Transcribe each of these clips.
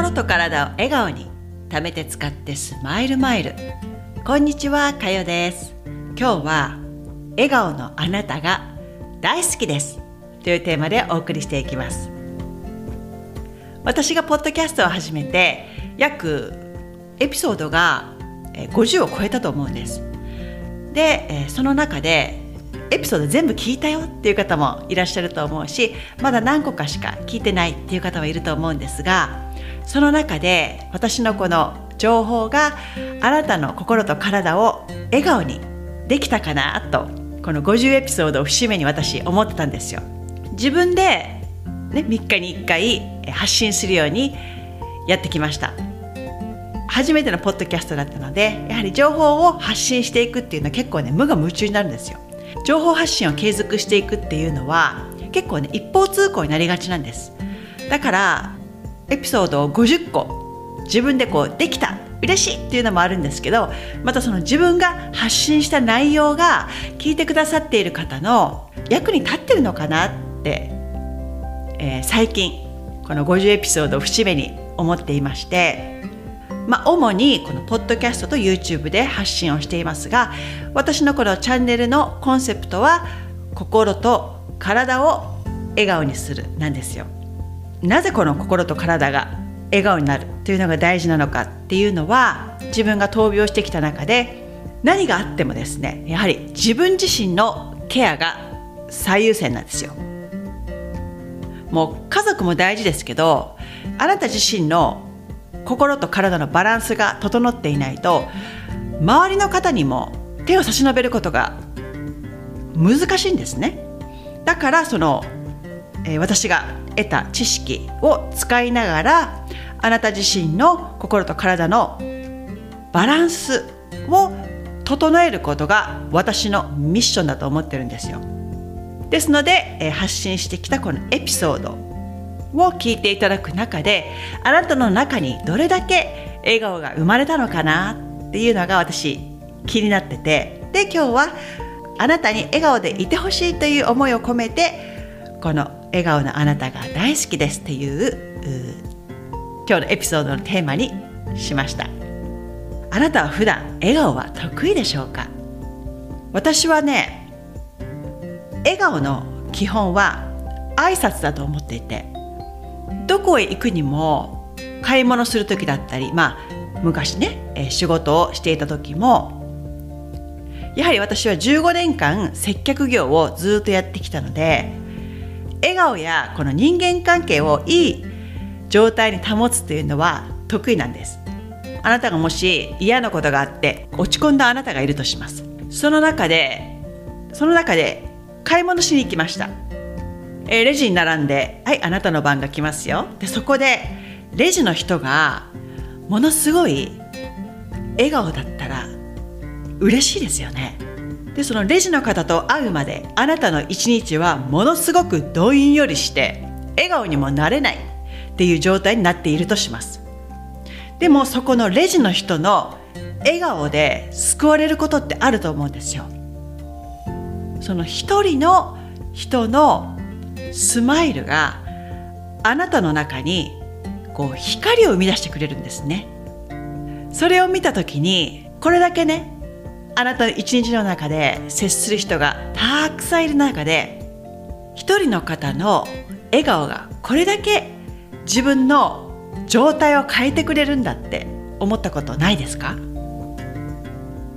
心と体を笑顔に貯めて使ってスマイルマイル。こんにちはかよです。今日は笑顔のあなたが大好きです。というテーマでお送りしていきます。私がポッドキャストを始めて約エピソードが50を超えたと思うんです。でその中でエピソード全部聞いたよっていう方もいらっしゃると思うしまだ何個かしか聞いてないっていう方もいると思うんですがその中で私のこの情報があなたの心と体を笑顔にできたかなとこの50エピソードを節目に私思ってたんですよ。自分で、ね、3日に1回発信するようにやってきました。初めてのポッドキャストだったのでやはり情報を発信していくっていうのは結構ね無我夢中になるんですよ。情報発信を継続していくっていうのは結構ね一方通行になりがちなんですだからエピソードを50個自分でこうできた嬉しいっていうのもあるんですけどまたその自分が発信した内容が聞いてくださっている方の役に立ってるのかなって、えー、最近この50エピソードを節目に思っていましてまあ、主にこのポッドキャストと YouTube で発信をしていますが私のこのチャンネルのコンセプトは心と体を笑顔にするなんですよ。なぜこの心と体が笑顔になるというのが大事なのかっていうのは自分が闘病してきた中で何があってもですねやはり自分自身のケアが最優先なんですよ。もう家族も大事ですけどあなた自身の心と体のバランスが整っていないと周りの方にも手を差し伸べることが難しいんですねだからその、えー、私が得た知識を使いながらあなた自身の心と体のバランスを整えることが私のミッションだと思ってるんですよ。ですので、え、発信してきたこのエピソードを聞いていただく中であなたの中にどれだけ笑顔が生まれたのかなっていうのが私気になっててで今日はあなたに笑顔でいてほしいという思いを込めてこの「笑顔のあなたが大好きです」っていう今日のエピソードのテーマにしました。あなたは普段笑顔は得意でしょうか？私はね笑顔の基本は挨拶だと思っていてどこへ行くにも買い物する時だったりまあ昔ね、え仕事をしていた時もやはり私は15年間接客業をずっとやってきたので笑顔やこの人間関係をいい状態に保つというのは得意なんです。あなたがもし嫌なことがあって落ち込んだあなたがいるとします。その中でその中で買い物しに行きました。え、レジに並んで「はいあなたの番が来ますよ」でそこでレジの人がものすごい笑顔だったら嬉しいですよね。でそのレジの方と会うまであなたの一日はものすごくどんよりして笑顔にもなれないっていう状態になっているとします。でもそこのレジの人の笑顔で救われることってあると思うんですよ。その一人の人のスマイルがあなたの中にこう光を生み出してくれるんですね。それを見た時にこれだけねあなたの一日の中で接する人がたくさんいる中で一人の方の笑顔がこれだけ自分の状態を変えてくれるんだって思ったことないですか？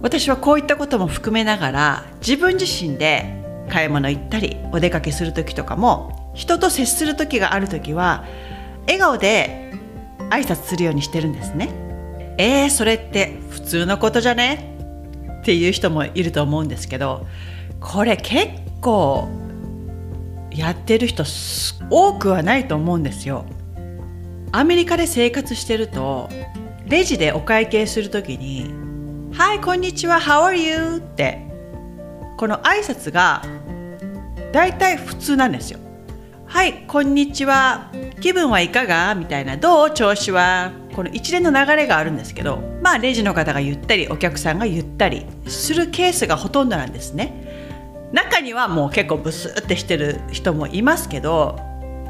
私はこういったことも含めながら自分自身で買い物行ったりお出かけする時とかも人と接する時がある時は笑顔で挨拶するようにしてるんですね。えー、それって普通のことじゃね？っていう人もいると思うんですけどこれ結構やってる人多くはないと思うんですよ。アメリカで生活してるとレジでお会計する時に「はいこんにちは How are you?」ってこの挨拶が大体普通なんですよ。はいこんにちは気分はいかが?みたいなどう?調子は?この一連の流れがあるんですけどまあレジの方が言ったりお客さんが言ったりするケースがほとんどなんですね。中にはもう結構ブスってしてる人もいますけど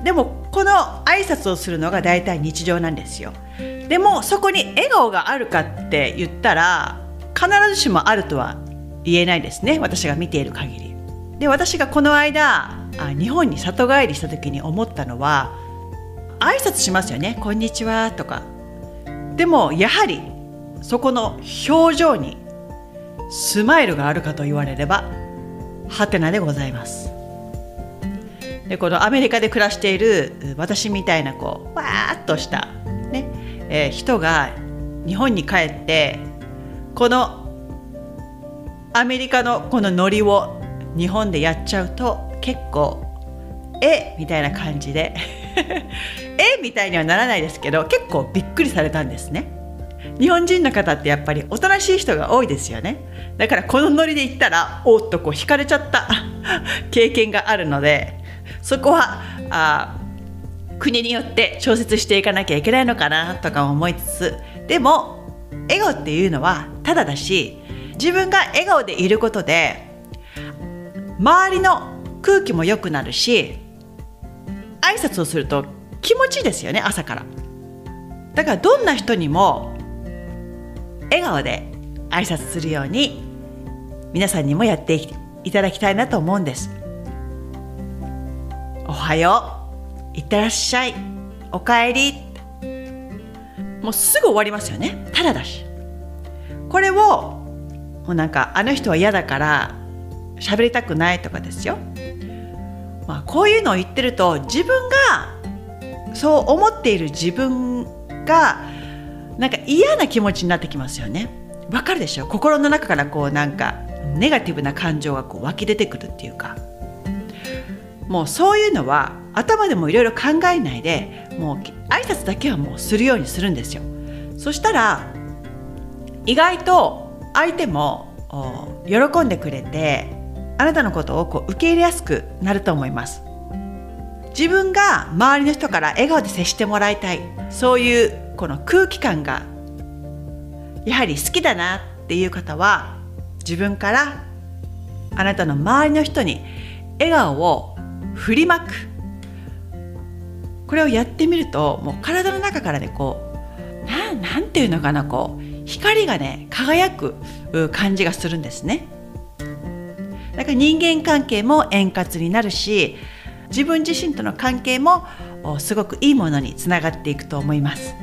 でもこの挨拶をするのが大体日常なんですよ。でもそこに笑顔があるかって言ったら必ずしもあるとは言えないですね。私が見ている限り。で私がこの間日本に里帰りした時に思ったのは挨拶しますよね「こんにちは」とか。でもやはりそこの表情にスマイルがあるかと言われればハテナでございます。でこのアメリカで暮らしている私みたいなこうわーっとしたね、えー、人が日本に帰ってこのアメリカのこのノリを日本でやっちゃうと結構えみたいな感じで えみたいにはならないですけど結構びっくりされたんですね。日本人の方ってやっぱりおとなしい人が多いですよね。だからこのノリで言ったらおっとこう惹かれちゃった。経験があるのでそこはあ国によって調節していかなきゃいけないのかなとか思いつつでも笑顔っていうのはただだし自分が笑顔でいることで周りの空気も良くなるし挨拶をすると気持ちいいですよね朝から。だからどんな人にも笑顔で挨拶するように皆さんにもやっていただきたいなと思うんです。おはよう。いってらっしゃい。おかえり。もうすぐ終わりますよね。ただだし。これをもうなんかあの人は嫌だから喋りたくないとかですよ。まあ、こういうのを言ってると自分がそう思っている自分がなんか嫌な気持ちになってきますよね。わかるでしょ？心の中からこうなんかネガティブな感情がこう湧き出てくるっていうか。もうそういうのは頭でもいろいろ考えないでもう挨拶だけはもうするようにするんですよ。そしたら意外と相手も喜んでくれてあなたのことをこう受け入れやすくなると思います。自分が周りの人から笑顔で接してもらいたい。そういうこの空気感がやはり好きだなっていう方は自分からあなたの周りの人に笑顔を振りまくこれをやってみるともう体の中からねこうななんていうのかなこう光がね輝く感じがするんですね。だから人間関係も円滑になるし自分自身との関係もすごくいいものにつながっていくと思います。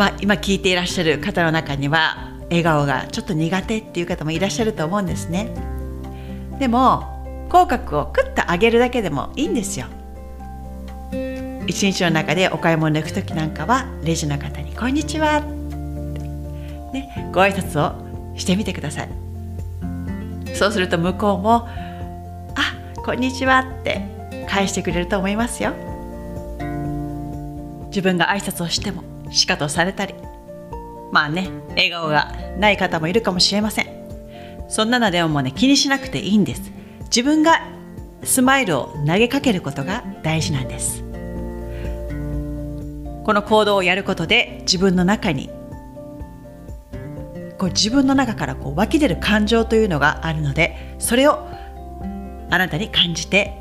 まあ、今聞いていらっしゃる方の中には笑顔がちょっと苦手っていう方もいらっしゃると思うんですね。でも口角をクッと上げるだけでもいいんですよ。一日の中でお買い物に行く時なんかはレジの方に「こんにちは」ね、ご挨拶をしてみてください。そうすると向こうも「あこんにちは」って返してくれると思いますよ自分が挨拶をしてもしかとされたり。まあね笑顔がない方もいるかもしれません。そんなのでもね気にしなくていいんです。自分がスマイルを投げかけることが大事なんです。この行動をやることで自分の中にこう自分の中からこう湧き出る感情というのがあるのでそれをあなたに感じて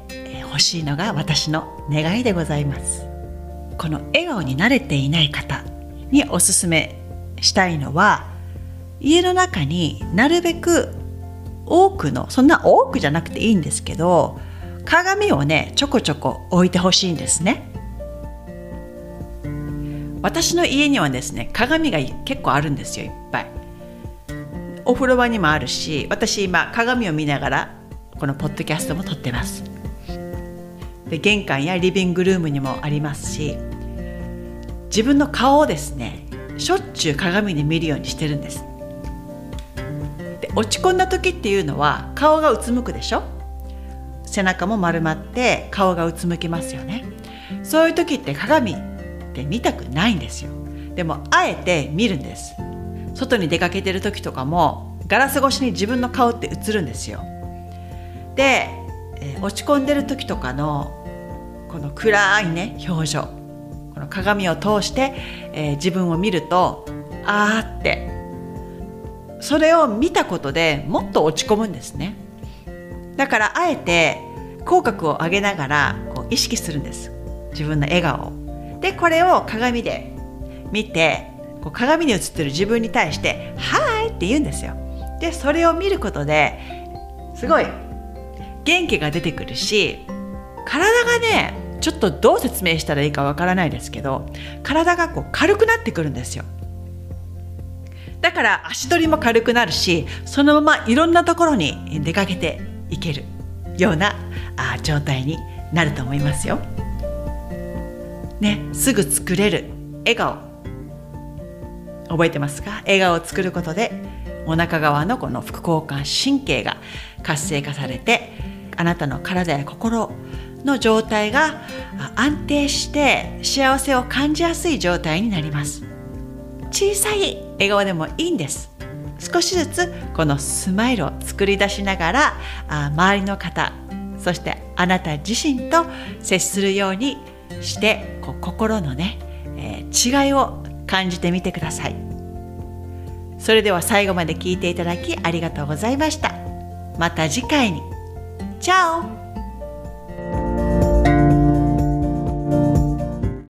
ほしいのが私の願いでございます。この笑顔に慣れていない方におすすめしたいのは家の中になるべく多くのそんな多くじゃなくていいんですけど鏡をねちょこちょこ置いてほしいんですね。私の家にはですね鏡が結構あるんですよいっぱい。お風呂場にもあるし私今鏡を見ながらこのポッドキャストも撮ってます。で玄関やリビングルームにもありますし自分の顔をですねしょっちゅう鏡で見るようにしてるんです。で落ち込んだ時っていうのは顔がうつむくでしょ？背中も丸まって顔がうつむきますよね。そういう時って鏡って見たくないんですよ。でもあえて見るんです。外に出かけてる時とかもガラス越しに自分の顔って映るんですよ。で、え、落ち込んでる時とかのこの暗いね表情この鏡を通して、えー、自分を見るとあーってそれを見たことでもっと落ち込むんですね。だからあえて口角を上げながらこう意識するんです自分の笑顔でこれを鏡で見てこう鏡に映ってる自分に対して「はい!」って言うんですよでそれを見ることですごい元気が出てくるし体がねちょっとどう説明したらいいかわからないですけど体がこう軽くなってくるんですよ。だから足取りも軽くなるしそのままいろんなところに出かけていけるようなあ状態になると思いますよ。ね、すぐ作れる笑顔。覚えてますか？笑顔を作ることでお腹側のこの副交感神経が活性化されてあなたの体や心の状態が安定して幸せを感じやすい状態になります。小さい笑顔でもいいんです。少しずつこのスマイルを作り出しながら周りの方そしてあなた自身と接するようにしてこう心のね、え、違いを感じてみてください。それでは最後まで聞いていただきありがとうございました。また次回に。チャオ。